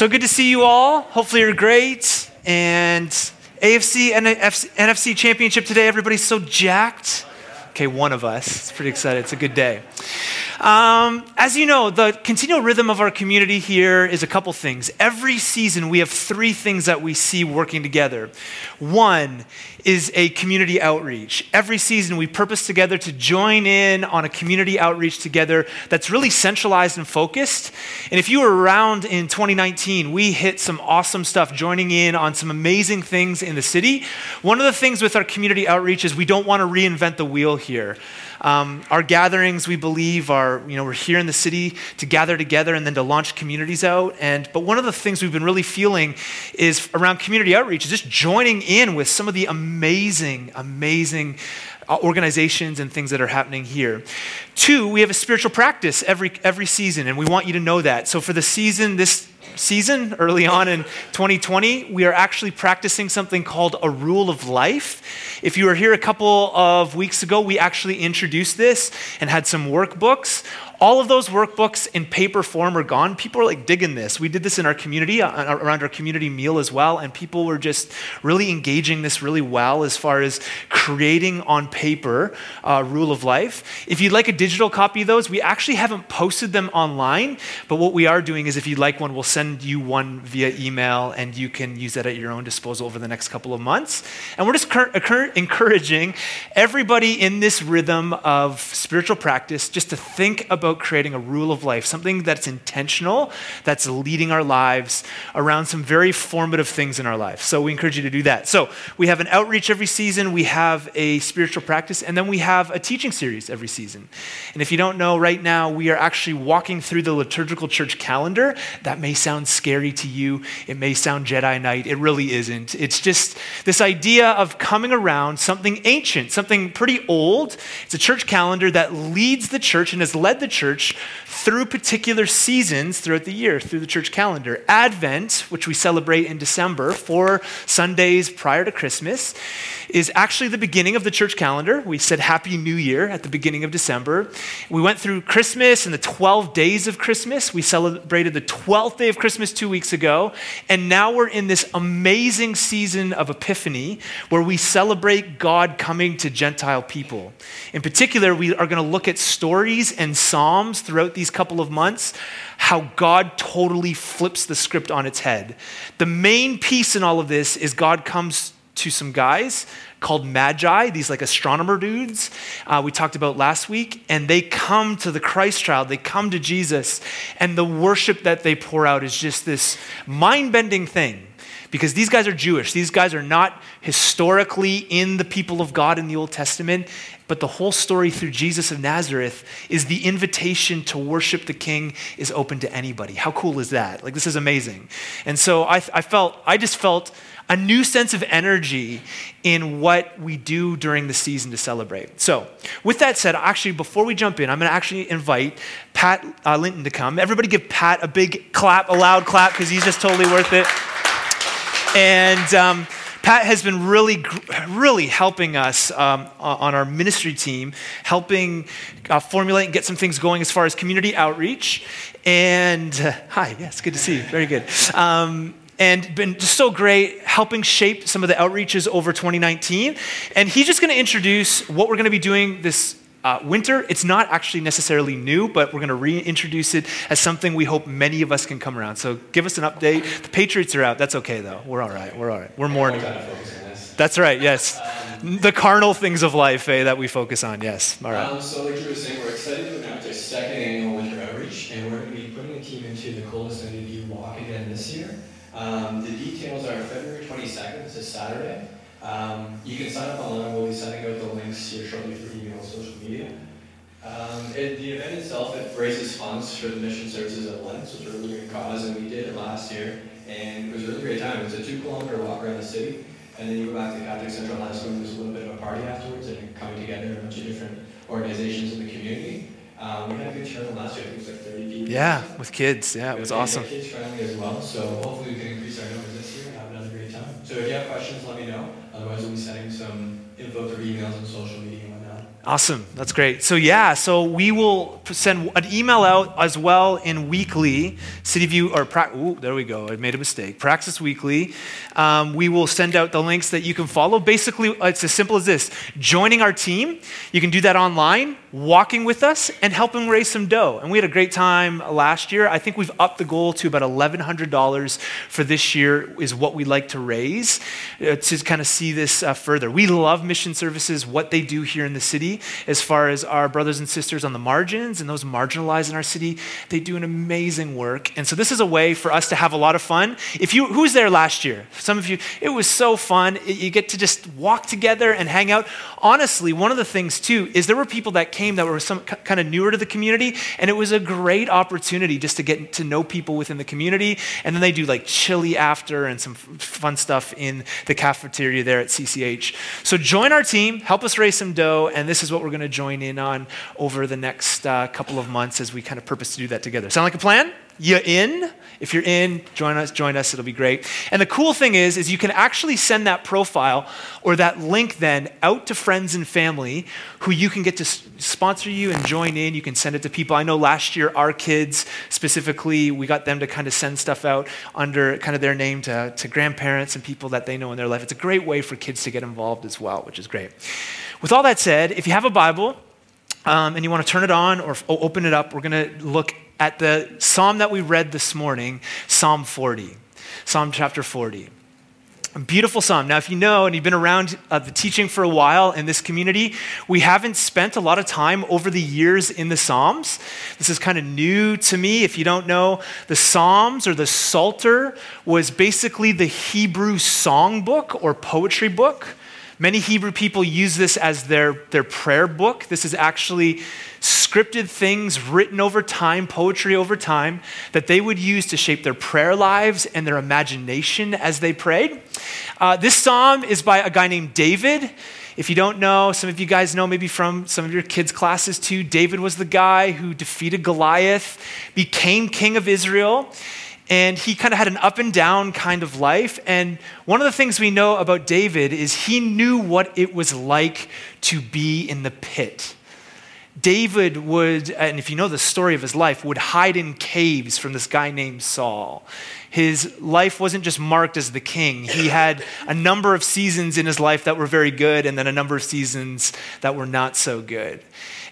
So good to see you all. Hopefully, you're great. And AFC and NFC championship today. Everybody's so jacked. Okay, one of us. It's pretty excited. It's a good day. Um, as you know, the continual rhythm of our community here is a couple things. Every season, we have three things that we see working together. One is a community outreach. Every season, we purpose together to join in on a community outreach together that's really centralized and focused. And if you were around in 2019, we hit some awesome stuff, joining in on some amazing things in the city. One of the things with our community outreach is we don't want to reinvent the wheel here. Um, our gatherings, we believe, are, you know, we're here in the city to gather together and then to launch communities out. And, but one of the things we've been really feeling is around community outreach, is just joining in with some of the amazing, amazing uh, organizations and things that are happening here. Two, we have a spiritual practice every, every season, and we want you to know that. So for the season, this season, early on in 2020, we are actually practicing something called a rule of life. If you were here a couple of weeks ago, we actually introduced this and had some workbooks. All of those workbooks in paper form are gone. People are like digging this. We did this in our community, uh, around our community meal as well, and people were just really engaging this really well as far as creating on paper uh, rule of life. If you'd like a digital copy of those, we actually haven't posted them online, but what we are doing is if you'd like one, we'll send you one via email and you can use that at your own disposal over the next couple of months. And we're just cur- cur- encouraging everybody in this rhythm of spiritual practice just to think about about creating a rule of life, something that's intentional, that's leading our lives around some very formative things in our life. So we encourage you to do that. So we have an outreach every season, we have a spiritual practice, and then we have a teaching series every season. And if you don't know, right now we are actually walking through the liturgical church calendar. That may sound scary to you, it may sound Jedi Knight. It really isn't. It's just this idea of coming around something ancient, something pretty old. It's a church calendar that leads the church and has led the church church through particular seasons throughout the year, through the church calendar. Advent, which we celebrate in December, four Sundays prior to Christmas, is actually the beginning of the church calendar. We said Happy New Year at the beginning of December. We went through Christmas and the 12 days of Christmas. We celebrated the 12th day of Christmas two weeks ago. And now we're in this amazing season of Epiphany where we celebrate God coming to Gentile people. In particular, we are going to look at stories and Psalms throughout these couple of months how God totally flips the script on its head. The main piece in all of this is God comes to some guys called magi, these like astronomer dudes uh, we talked about last week, and they come to the Christ child, they come to Jesus, and the worship that they pour out is just this mind bending thing. Because these guys are Jewish. These guys are not historically in the people of God in the Old Testament, but the whole story through Jesus of Nazareth is the invitation to worship the King is open to anybody. How cool is that? Like, this is amazing. And so I, I felt, I just felt a new sense of energy in what we do during the season to celebrate. So, with that said, actually, before we jump in, I'm going to actually invite Pat uh, Linton to come. Everybody give Pat a big clap, a loud clap, because he's just totally worth it. And um, Pat has been really, really helping us um, on our ministry team, helping uh, formulate and get some things going as far as community outreach. And uh, hi, yes, good to see you. Very good. Um, and been just so great helping shape some of the outreaches over 2019. And he's just going to introduce what we're going to be doing this uh, winter. It's not actually necessarily new, but we're going to reintroduce it as something we hope many of us can come around. So give us an update. The Patriots are out. That's okay, though. We're all right. We're all right. We're mourning. That's right, yes. Um, the carnal things of life eh, that we focus on, yes. All right. Um, so, like saying, we're excited to announce our second annual winter outreach, and we're going to be putting a team into the coldest you walk again this year. Um, the details are February 22nd, it's a Saturday. Um, you can sign up online, we'll be sending out the links here shortly through email and social media. Um, it, the event itself, it raises funds for the mission services at Lens, which is a really great cause, and we did it last year, and it was a really great time. It was a two kilometer walk around the city, and then you go back to Catholic Central High School, and there's a little bit of a party afterwards, and you're coming together, a bunch of different organizations in the community. Um, we had a good turnout last year, I think it was like 30 people. Yeah, with kids, yeah, it was awesome. Kids friendly as well, so hopefully we can increase our numbers this year and have another great time. So if you have questions, let me know. Otherwise, we'll be sending some info through emails and social media. Awesome. That's great. So, yeah, so we will send an email out as well in weekly, City View, or, pra- ooh, there we go, I made a mistake. Praxis Weekly. Um, we will send out the links that you can follow. Basically, it's as simple as this joining our team. You can do that online, walking with us, and helping raise some dough. And we had a great time last year. I think we've upped the goal to about $1,100 for this year, is what we'd like to raise uh, to kind of see this uh, further. We love mission services, what they do here in the city, as far as our brothers and sisters on the margins and those marginalized in our city. They do an amazing work. And so this is a way for us to have a lot of fun. If you, who was there last year? Some of you, it was so fun. You get to just walk together and hang out. Honestly, one of the things too is there were people that came that were some kind of newer to the community, and it was a great opportunity just to get to know people within the community. And then they do like chili after and some fun stuff in the cafeteria there at CCH. So join our team, help us raise some dough, and this is what we're going to join in on over the next uh, couple of months as we kind of purpose to do that together. Sound like a plan? You in? If you're in, join us, join us, it'll be great. And the cool thing is, is you can actually send that profile or that link then out to friends and family who you can get to sponsor you and join in. You can send it to people. I know last year our kids specifically, we got them to kind of send stuff out under kind of their name to, to grandparents and people that they know in their life. It's a great way for kids to get involved as well, which is great. With all that said, if you have a Bible, um, and you want to turn it on or open it up, we're going to look at the psalm that we read this morning, Psalm 40. Psalm chapter 40. A beautiful psalm. Now, if you know and you've been around uh, the teaching for a while in this community, we haven't spent a lot of time over the years in the Psalms. This is kind of new to me. If you don't know, the Psalms or the Psalter was basically the Hebrew songbook or poetry book. Many Hebrew people use this as their, their prayer book. This is actually scripted things written over time, poetry over time, that they would use to shape their prayer lives and their imagination as they prayed. Uh, this psalm is by a guy named David. If you don't know, some of you guys know maybe from some of your kids' classes too, David was the guy who defeated Goliath, became king of Israel and he kind of had an up and down kind of life. And one of the things we know about David is he knew what it was like to be in the pit. David would, and if you know the story of his life, would hide in caves from this guy named Saul. His life wasn't just marked as the king. He had a number of seasons in his life that were very good, and then a number of seasons that were not so good.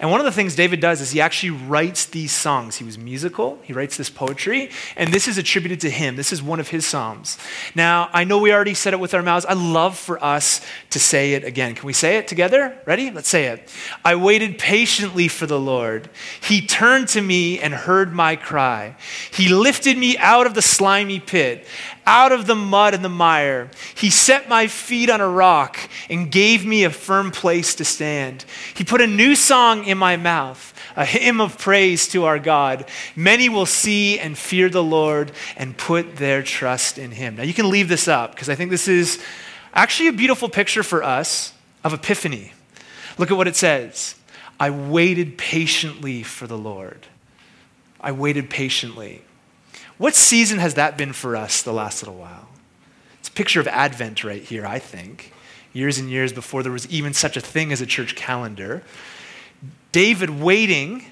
And one of the things David does is he actually writes these songs. He was musical, he writes this poetry, and this is attributed to him. This is one of his psalms. Now, I know we already said it with our mouths. I love for us to say it again. Can we say it together? Ready? Let's say it. I waited patiently for the Lord. He turned to me and heard my cry. He lifted me out of the slimy pit out of the mud and the mire. He set my feet on a rock and gave me a firm place to stand. He put a new song in my mouth, a hymn of praise to our God. Many will see and fear the Lord and put their trust in him. Now, you can leave this up because I think this is actually a beautiful picture for us of Epiphany. Look at what it says I waited patiently for the Lord. I waited patiently. What season has that been for us the last little while? It's a picture of Advent right here, I think. Years and years before there was even such a thing as a church calendar. David waiting,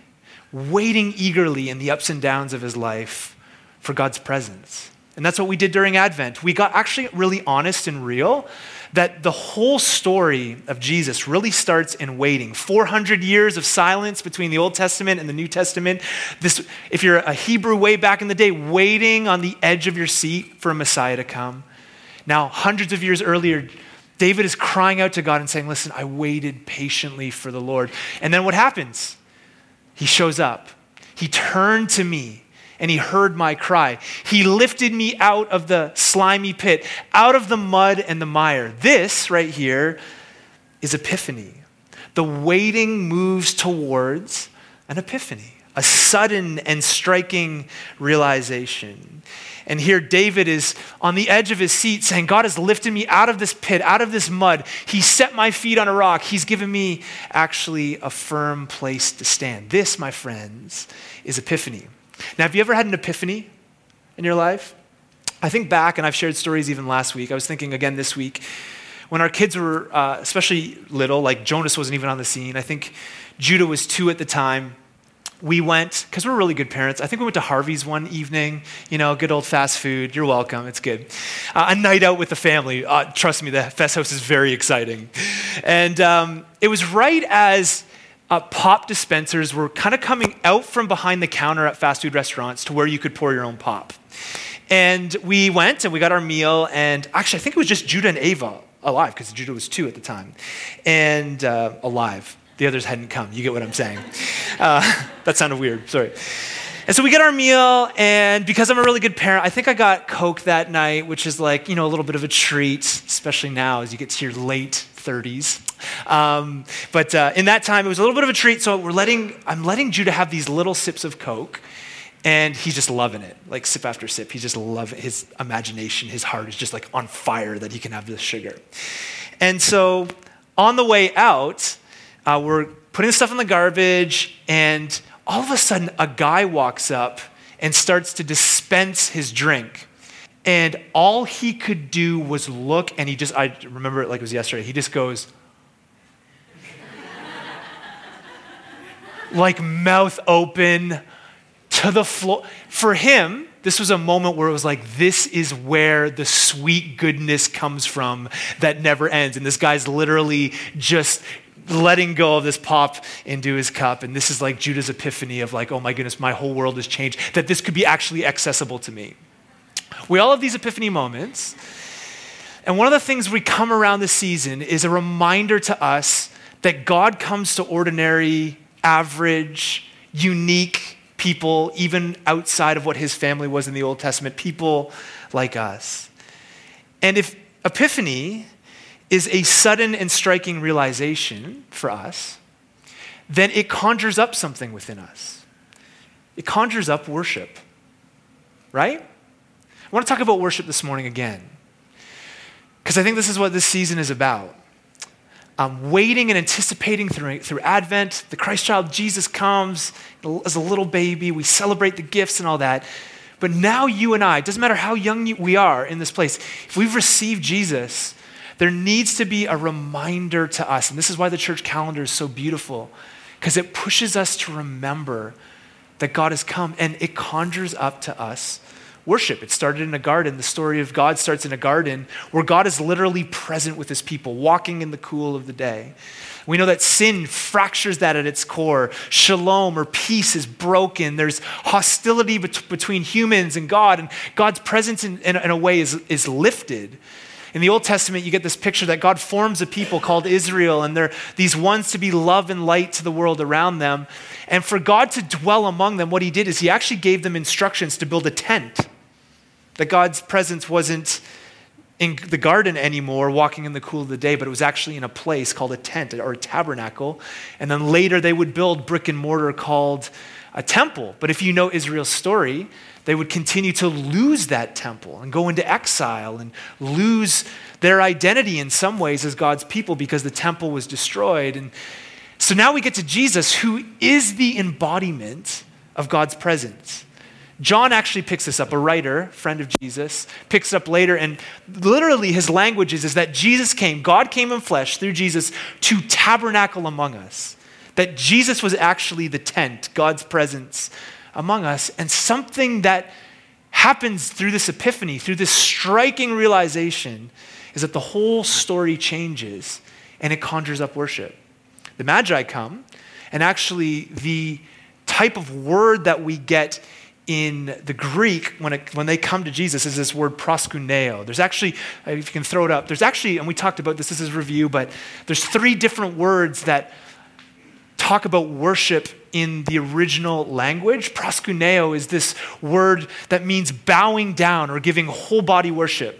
waiting eagerly in the ups and downs of his life for God's presence. And that's what we did during Advent. We got actually really honest and real that the whole story of Jesus really starts in waiting. 400 years of silence between the Old Testament and the New Testament. This, if you're a Hebrew way back in the day, waiting on the edge of your seat for a Messiah to come. Now, hundreds of years earlier, David is crying out to God and saying, Listen, I waited patiently for the Lord. And then what happens? He shows up. He turned to me and he heard my cry. He lifted me out of the slimy pit, out of the mud and the mire. This right here is epiphany. The waiting moves towards an epiphany, a sudden and striking realization. And here David is on the edge of his seat saying, God has lifted me out of this pit, out of this mud. He set my feet on a rock. He's given me actually a firm place to stand. This, my friends, is epiphany. Now, have you ever had an epiphany in your life? I think back, and I've shared stories even last week. I was thinking again this week when our kids were uh, especially little, like Jonas wasn't even on the scene. I think Judah was two at the time. We went, because we're really good parents, I think we went to Harvey's one evening, you know, good old fast food. You're welcome, it's good. Uh, a night out with the family. Uh, trust me, the Fest House is very exciting. And um, it was right as uh, pop dispensers were kind of coming out from behind the counter at fast food restaurants to where you could pour your own pop. And we went and we got our meal, and actually, I think it was just Judah and Ava alive, because Judah was two at the time, and uh, alive. The others hadn't come. You get what I'm saying. Uh, that sounded weird. Sorry. And so we get our meal, and because I'm a really good parent, I think I got Coke that night, which is like, you know, a little bit of a treat, especially now as you get to your late 30s. Um, but uh, in that time, it was a little bit of a treat. So we're letting, I'm letting Judah have these little sips of Coke, and he's just loving it, like sip after sip. He's just loving his imagination, his heart is just like on fire that he can have this sugar. And so on the way out, uh, we're putting stuff in the garbage, and all of a sudden, a guy walks up and starts to dispense his drink. And all he could do was look, and he just, I remember it like it was yesterday, he just goes, like mouth open to the floor. For him, this was a moment where it was like, this is where the sweet goodness comes from that never ends. And this guy's literally just letting go of this pop into his cup. And this is like Judah's epiphany of like, oh my goodness, my whole world has changed, that this could be actually accessible to me. We all have these epiphany moments. And one of the things we come around this season is a reminder to us that God comes to ordinary, average, unique people, even outside of what his family was in the Old Testament, people like us. And if Epiphany is a sudden and striking realization for us, then it conjures up something within us. It conjures up worship, right? I want to talk about worship this morning again, because I think this is what this season is about. Um, waiting and anticipating through, through Advent, the Christ child Jesus comes as a little baby. We celebrate the gifts and all that. But now, you and I, it doesn't matter how young we are in this place, if we've received Jesus, there needs to be a reminder to us. And this is why the church calendar is so beautiful, because it pushes us to remember that God has come and it conjures up to us worship. It started in a garden. The story of God starts in a garden where God is literally present with his people, walking in the cool of the day. We know that sin fractures that at its core. Shalom or peace is broken. There's hostility bet- between humans and God, and God's presence in, in, in a way is, is lifted. In the Old Testament, you get this picture that God forms a people called Israel, and they're these ones to be love and light to the world around them. And for God to dwell among them, what He did is He actually gave them instructions to build a tent. That God's presence wasn't in the garden anymore, walking in the cool of the day, but it was actually in a place called a tent or a tabernacle. And then later they would build brick and mortar called a temple. But if you know Israel's story, they would continue to lose that temple and go into exile and lose their identity in some ways as God's people because the temple was destroyed. And so now we get to Jesus, who is the embodiment of God's presence. John actually picks this up, a writer, friend of Jesus, picks it up later, and literally his language is, is that Jesus came, God came in flesh through Jesus to tabernacle among us. That Jesus was actually the tent, God's presence among us. And something that happens through this epiphany, through this striking realization, is that the whole story changes and it conjures up worship. The Magi come, and actually, the type of word that we get in the Greek, when, it, when they come to Jesus, is this word proskuneo. There's actually, if you can throw it up, there's actually, and we talked about this, this is review, but there's three different words that talk about worship in the original language. Proskuneo is this word that means bowing down or giving whole body worship.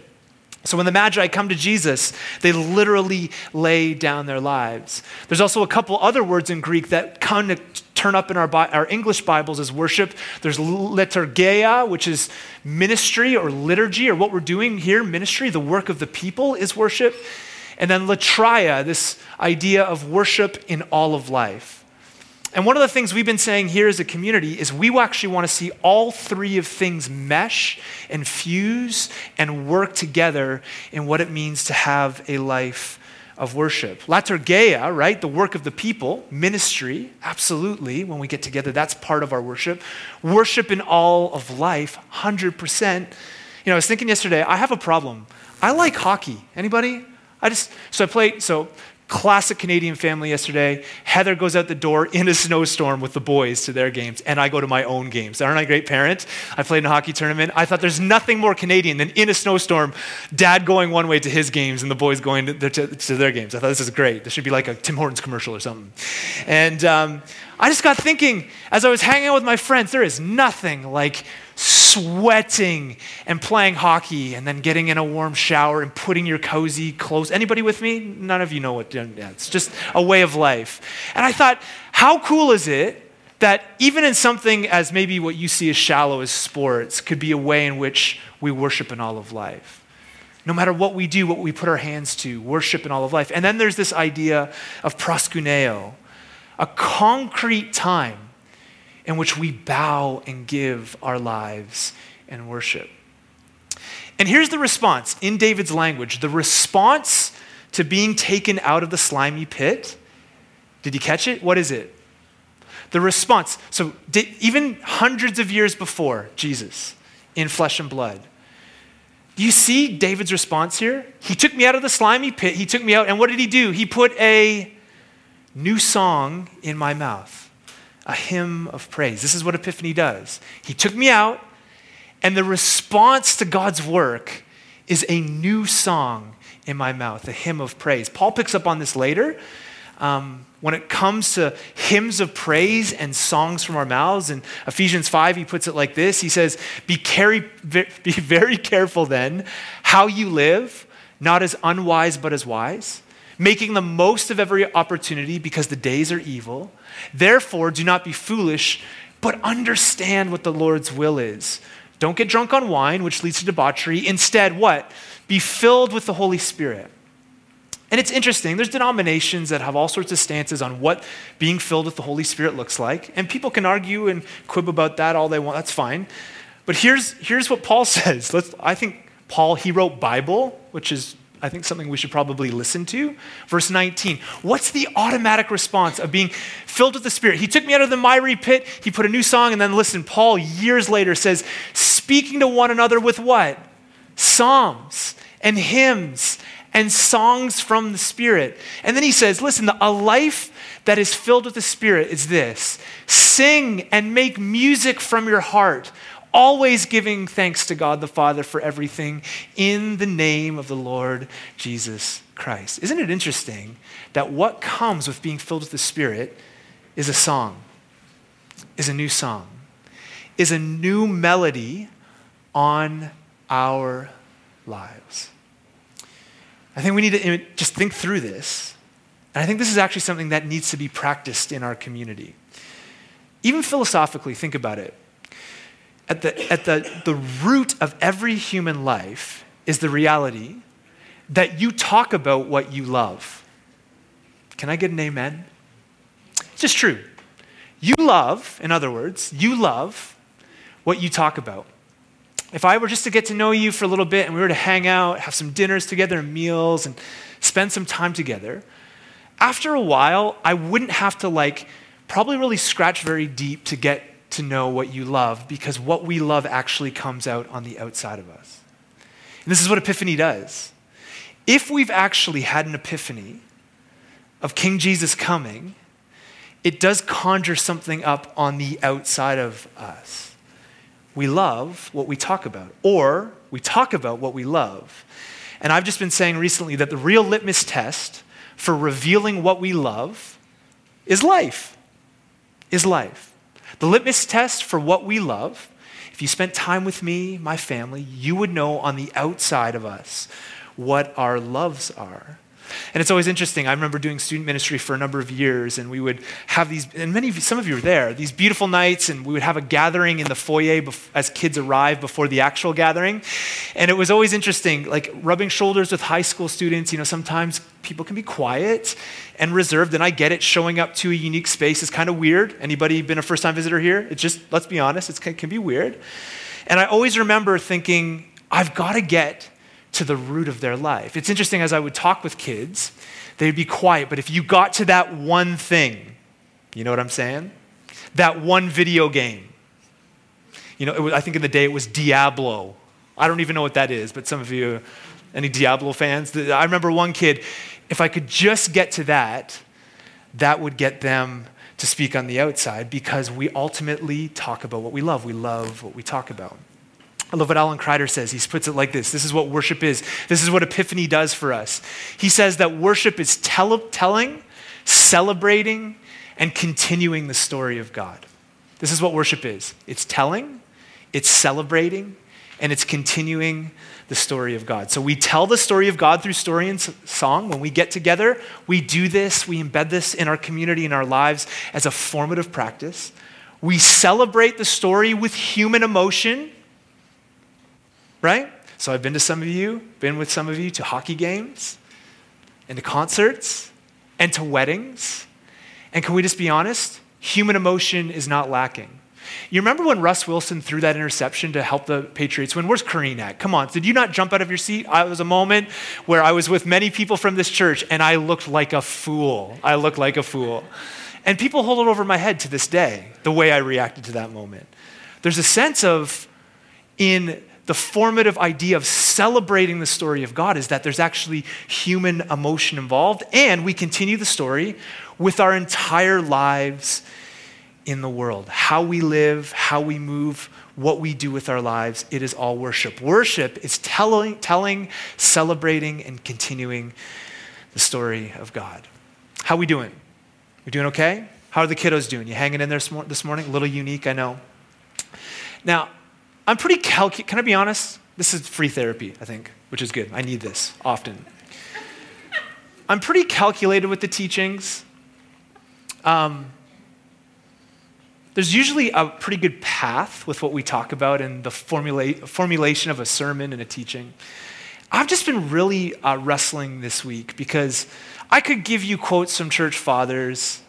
So when the Magi come to Jesus, they literally lay down their lives. There's also a couple other words in Greek that kind of turn up in our, our English Bibles as worship. There's liturgia, which is ministry or liturgy, or what we're doing here, ministry, the work of the people is worship. And then latria, this idea of worship in all of life. And one of the things we've been saying here as a community is we actually want to see all three of things mesh and fuse and work together in what it means to have a life of worship. Liturgia, right? The work of the people, ministry, absolutely. When we get together, that's part of our worship. Worship in all of life, 100%. You know, I was thinking yesterday, I have a problem. I like hockey. Anybody? I just, so I play, so classic Canadian family yesterday. Heather goes out the door in a snowstorm with the boys to their games, and I go to my own games. Aren't I a great parent? I played in a hockey tournament. I thought there's nothing more Canadian than in a snowstorm, dad going one way to his games and the boys going to, to, to their games. I thought this is great. This should be like a Tim Hortons commercial or something. And um, I just got thinking as I was hanging out with my friends, there is nothing like sweating and playing hockey and then getting in a warm shower and putting your cozy clothes. Anybody with me? None of you know what. Yeah, it's just a way of life. And I thought, how cool is it that even in something as maybe what you see as shallow as sports could be a way in which we worship in all of life? No matter what we do, what we put our hands to, worship in all of life. And then there's this idea of proskuneo, a concrete time in which we bow and give our lives and worship. And here's the response in David's language the response to being taken out of the slimy pit. Did you catch it? What is it? The response. So, even hundreds of years before Jesus in flesh and blood, do you see David's response here? He took me out of the slimy pit. He took me out, and what did he do? He put a new song in my mouth a hymn of praise. This is what Epiphany does. He took me out, and the response to God's work is a new song in my mouth, a hymn of praise. Paul picks up on this later. Um, when it comes to hymns of praise and songs from our mouths, in Ephesians 5, he puts it like this He says, Be, carry, be very careful then how you live, not as unwise, but as wise, making the most of every opportunity because the days are evil. Therefore, do not be foolish, but understand what the Lord's will is. Don't get drunk on wine, which leads to debauchery. Instead, what? Be filled with the Holy Spirit. And it's interesting, there's denominations that have all sorts of stances on what being filled with the Holy Spirit looks like. And people can argue and quib about that all they want, that's fine. But here's, here's what Paul says. Let's, I think Paul, he wrote Bible, which is I think something we should probably listen to. Verse 19. What's the automatic response of being filled with the Spirit? He took me out of the miry pit, he put a new song, and then listen, Paul years later says, speaking to one another with what? Psalms and hymns and songs from the Spirit. And then he says, listen, a life that is filled with the Spirit is this sing and make music from your heart always giving thanks to God the Father for everything in the name of the Lord Jesus Christ. Isn't it interesting that what comes with being filled with the Spirit is a song, is a new song, is a new melody on our lives? I think we need to just think through this. And I think this is actually something that needs to be practiced in our community. Even philosophically, think about it at the, at the, the root of every human life is the reality that you talk about what you love. Can I get an amen? It's just true. You love, in other words, you love what you talk about. If I were just to get to know you for a little bit and we were to hang out, have some dinners together and meals and spend some time together, after a while, I wouldn't have to like probably really scratch very deep to get to know what you love because what we love actually comes out on the outside of us. And this is what Epiphany does. If we've actually had an epiphany of King Jesus coming, it does conjure something up on the outside of us. We love what we talk about, or we talk about what we love. And I've just been saying recently that the real litmus test for revealing what we love is life. Is life. The litmus test for what we love, if you spent time with me, my family, you would know on the outside of us what our loves are. And it's always interesting. I remember doing student ministry for a number of years, and we would have these, and many of you, some of you were there, these beautiful nights, and we would have a gathering in the foyer bef- as kids arrived before the actual gathering. And it was always interesting, like rubbing shoulders with high school students. You know, sometimes people can be quiet and reserved, and I get it. Showing up to a unique space is kind of weird. Anybody been a first time visitor here? It's just, let's be honest, it can be weird. And I always remember thinking, I've got to get to the root of their life. It's interesting as I would talk with kids, they'd be quiet, but if you got to that one thing, you know what I'm saying? That one video game. You know, was, I think in the day it was Diablo. I don't even know what that is, but some of you, any Diablo fans? I remember one kid, if I could just get to that, that would get them to speak on the outside because we ultimately talk about what we love. We love what we talk about. I love what Alan Kreider says. He puts it like this This is what worship is. This is what Epiphany does for us. He says that worship is tell- telling, celebrating, and continuing the story of God. This is what worship is it's telling, it's celebrating, and it's continuing the story of God. So we tell the story of God through story and song. When we get together, we do this, we embed this in our community, in our lives as a formative practice. We celebrate the story with human emotion, right? So I've been to some of you, been with some of you to hockey games, and to concerts, and to weddings. And can we just be honest? Human emotion is not lacking. You remember when Russ Wilson threw that interception to help the Patriots win? Where's Kareem at? Come on. Did you not jump out of your seat? I was a moment where I was with many people from this church and I looked like a fool. I looked like a fool. And people hold it over my head to this day, the way I reacted to that moment. There's a sense of, in the formative idea of celebrating the story of God, is that there's actually human emotion involved, and we continue the story with our entire lives in the world. How we live, how we move, what we do with our lives, it is all worship. Worship is telling, telling celebrating, and continuing the story of God. How are we doing? We doing okay? How are the kiddos doing? You hanging in there this morning? A little unique, I know. Now, I'm pretty calculated. Can I be honest? This is free therapy, I think, which is good. I need this often. I'm pretty calculated with the teachings. Um, there's usually a pretty good path with what we talk about in the formula- formulation of a sermon and a teaching. I've just been really uh, wrestling this week because I could give you quotes from church fathers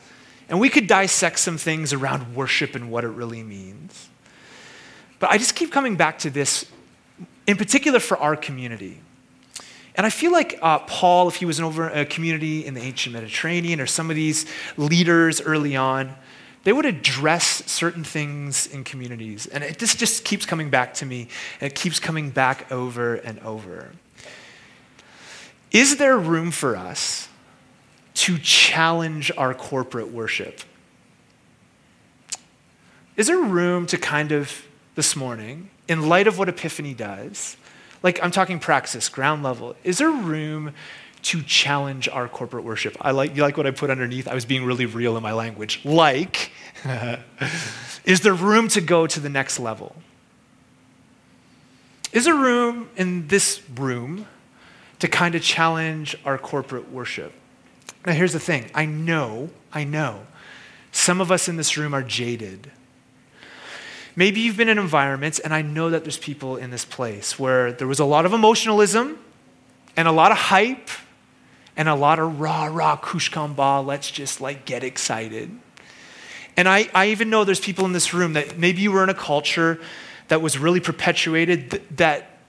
and we could dissect some things around worship and what it really means. But I just keep coming back to this, in particular for our community. And I feel like uh, Paul, if he was over a community in the ancient Mediterranean or some of these leaders early on, they would address certain things in communities. And it just, just keeps coming back to me, and it keeps coming back over and over. Is there room for us to challenge our corporate worship? Is there room to kind of, this morning, in light of what Epiphany does, like I'm talking praxis, ground level, is there room to challenge our corporate worship. I like, you like what I put underneath? I was being really real in my language. Like, is there room to go to the next level? Is there room in this room to kind of challenge our corporate worship? Now, here's the thing I know, I know, some of us in this room are jaded. Maybe you've been in environments, and I know that there's people in this place where there was a lot of emotionalism and a lot of hype and a lot of rah rah kushkamba, let's just like get excited. And I, I even know there's people in this room that maybe you were in a culture that was really perpetuated th- that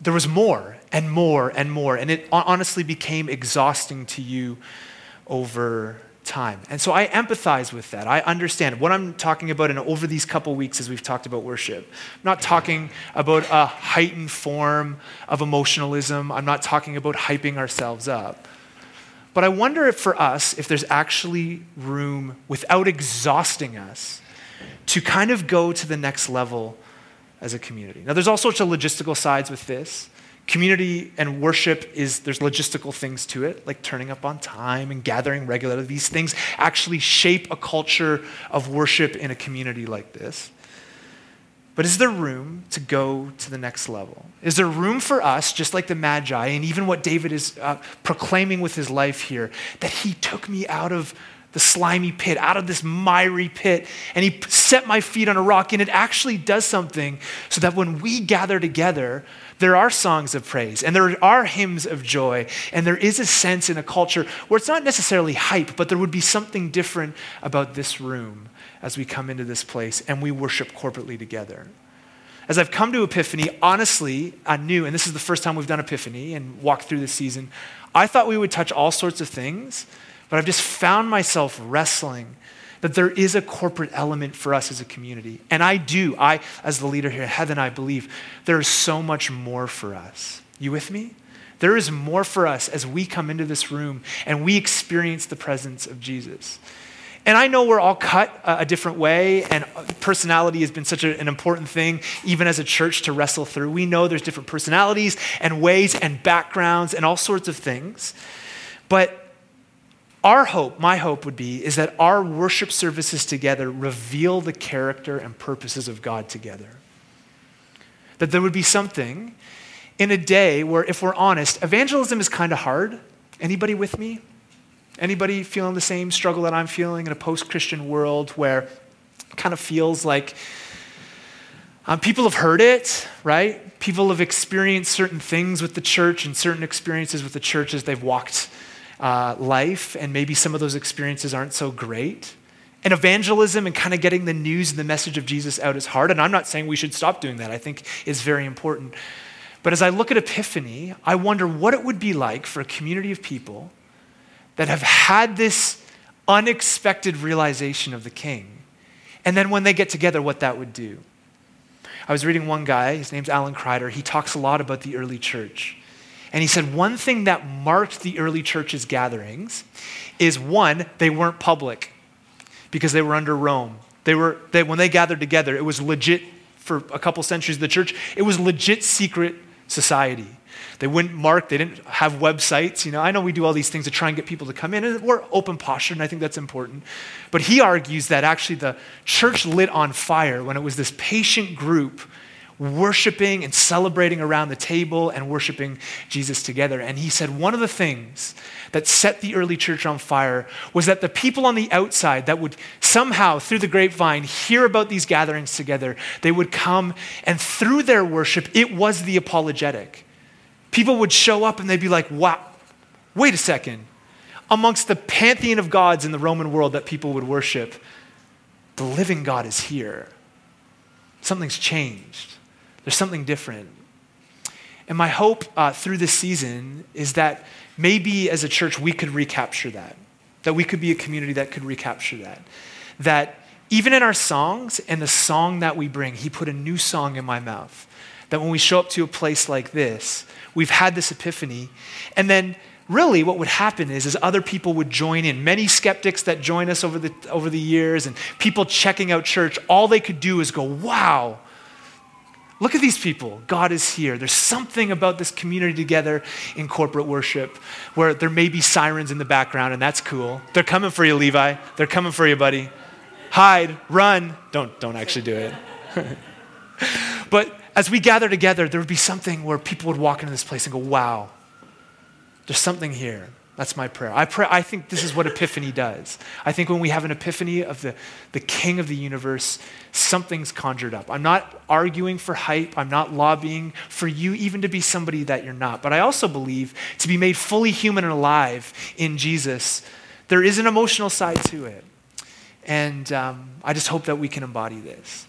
there was more and more and more. And it honestly became exhausting to you over time. And so I empathize with that. I understand what I'm talking about and over these couple weeks as we've talked about worship. I'm not talking about a heightened form of emotionalism. I'm not talking about hyping ourselves up. But I wonder if for us, if there's actually room without exhausting us to kind of go to the next level as a community. Now, there's all sorts of logistical sides with this. Community and worship is, there's logistical things to it, like turning up on time and gathering regularly. These things actually shape a culture of worship in a community like this. But is there room to go to the next level? Is there room for us, just like the Magi, and even what David is uh, proclaiming with his life here, that he took me out of the slimy pit, out of this miry pit, and he set my feet on a rock, and it actually does something so that when we gather together, there are songs of praise and there are hymns of joy, and there is a sense in a culture where it's not necessarily hype, but there would be something different about this room as we come into this place and we worship corporately together. as I've come to Epiphany, honestly, I knew, and this is the first time we've done Epiphany and walked through this season, I thought we would touch all sorts of things, but I've just found myself wrestling that there is a corporate element for us as a community. And I do, I, as the leader here, Heather, I believe there is so much more for us. You with me? There is more for us as we come into this room and we experience the presence of Jesus. And I know we're all cut a, different way, and personality has been such a, an important thing, even as a church, to wrestle through. We know there's different personalities and ways and backgrounds and all sorts of things. But our hope, my hope would be, is that our worship services together reveal the character and purposes of God together. That there would be something in a day where, if we're honest, evangelism is kind of hard. Anybody with me? Anybody feeling the same struggle that I'm feeling in a post Christian world where it kind of feels like um, people have heard it, right? People have experienced certain things with the church and certain experiences with the church as they've walked uh, life, and maybe some of those experiences aren't so great. And evangelism and kind of getting the news and the message of Jesus out is hard. And I'm not saying we should stop doing that. I think it's very important. But as I look at Epiphany, I wonder what it would be like for a community of people that have had this unexpected realization of the king. And then when they get together, what that would do. I was reading one guy, his name's Alan Kreider. He talks a lot about the early church. And he said one thing that marked the early church's gatherings is one, they weren't public because they were under Rome. They were, they, when they gathered together, it was legit for a couple centuries of the church, it was legit secret society. They wouldn't mark, they didn't have websites. You know, I know we do all these things to try and get people to come in, and we're open posture, and I think that's important. But he argues that actually the church lit on fire when it was this patient group worshiping and celebrating around the table and worshiping Jesus together. And he said one of the things that set the early church on fire was that the people on the outside that would somehow, through the grapevine, hear about these gatherings together, they would come and through their worship, it was the apologetic. People would show up and they'd be like, wow, wait a second. Amongst the pantheon of gods in the Roman world that people would worship, the living God is here. Something's changed. There's something different. And my hope uh, through this season is that maybe as a church we could recapture that, that we could be a community that could recapture that. That even in our songs and the song that we bring, He put a new song in my mouth. That when we show up to a place like this, we've had this epiphany. And then really what would happen is, is other people would join in. Many skeptics that join us over the, over the years and people checking out church, all they could do is go, wow, Look at these people. God is here. There's something about this community together in corporate worship where there may be sirens in the background, and that's cool. They're coming for you, Levi. They're coming for you, buddy. Hide, run. Don't, don't actually do it. but as we gather together, there would be something where people would walk into this place and go, wow, there's something here. That's my prayer. I, pray, I think this is what Epiphany does. I think when we have an epiphany of the, the King of the universe, something's conjured up. I'm not arguing for hype. I'm not lobbying for you even to be somebody that you're not. But I also believe to be made fully human and alive in Jesus, there is an emotional side to it. And um, I just hope that we can embody this.